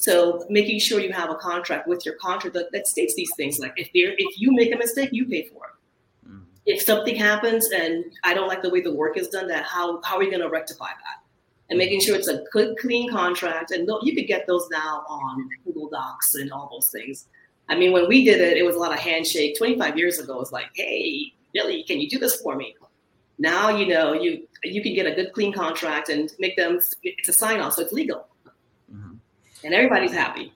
So making sure you have a contract with your contract that, that states these things like if there if you make a mistake, you pay for it. Mm-hmm. If something happens and I don't like the way the work is done, that how how are we going to rectify that? And making sure it's a good, clean contract. And you could get those now on Google Docs and all those things. I mean, when we did it, it was a lot of handshake. 25 years ago, it was like, hey, Billy, can you do this for me? Now you know you you can get a good, clean contract and make them. It's a sign off, so it's legal and everybody's happy.